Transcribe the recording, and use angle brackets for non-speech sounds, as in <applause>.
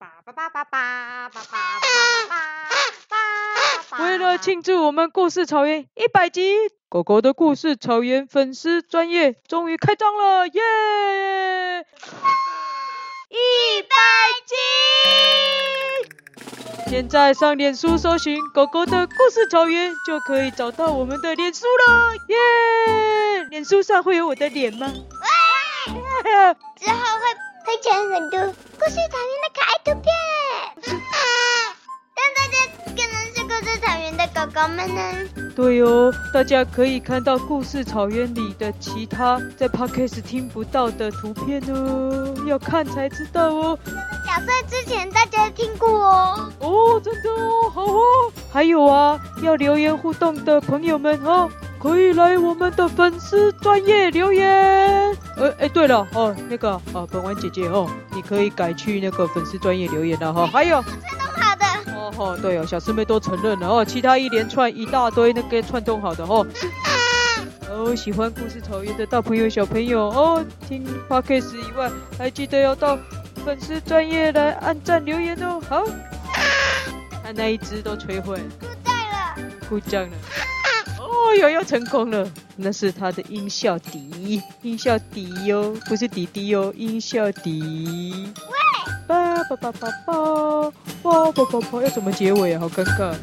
<laughs> 为了庆祝我们故事草原一百集，狗狗的故事草原粉丝专业终于开张了，耶！一百集！现在上脸书搜寻“狗狗的故事草原”，就可以找到我们的脸书了，耶！脸书上会有我的脸吗？喂！之后会分享很多故事草原的可爱图片。狗狗们呢？对哦，大家可以看到故事草原里的其他在 Podcast 听不到的图片哦，要看才知道哦。小帅之前大家听过哦。哦，真的哦，好哦。还有啊，要留言互动的朋友们哦，可以来我们的粉丝专业留言。哎哎，对了哦，那个啊，本丸姐姐哦，你可以改去那个粉丝专业留言了哈。还有。串通好的哦，对哦，小师妹都承认了哦。其他一连串一大堆那个串通好的哦。哦，喜欢故事草原的大朋友小朋友哦，听 Podcast 以外，还记得要到粉丝专业来按赞留言哦。好，他那一只都摧毁，故障了，故障了。哦哟，又成功了，那是他的音效笛，音效笛哟，不是迪迪哟，音效笛。喂，叭叭叭叭叭。哇，爸爸爸要怎么结尾啊？好尴尬。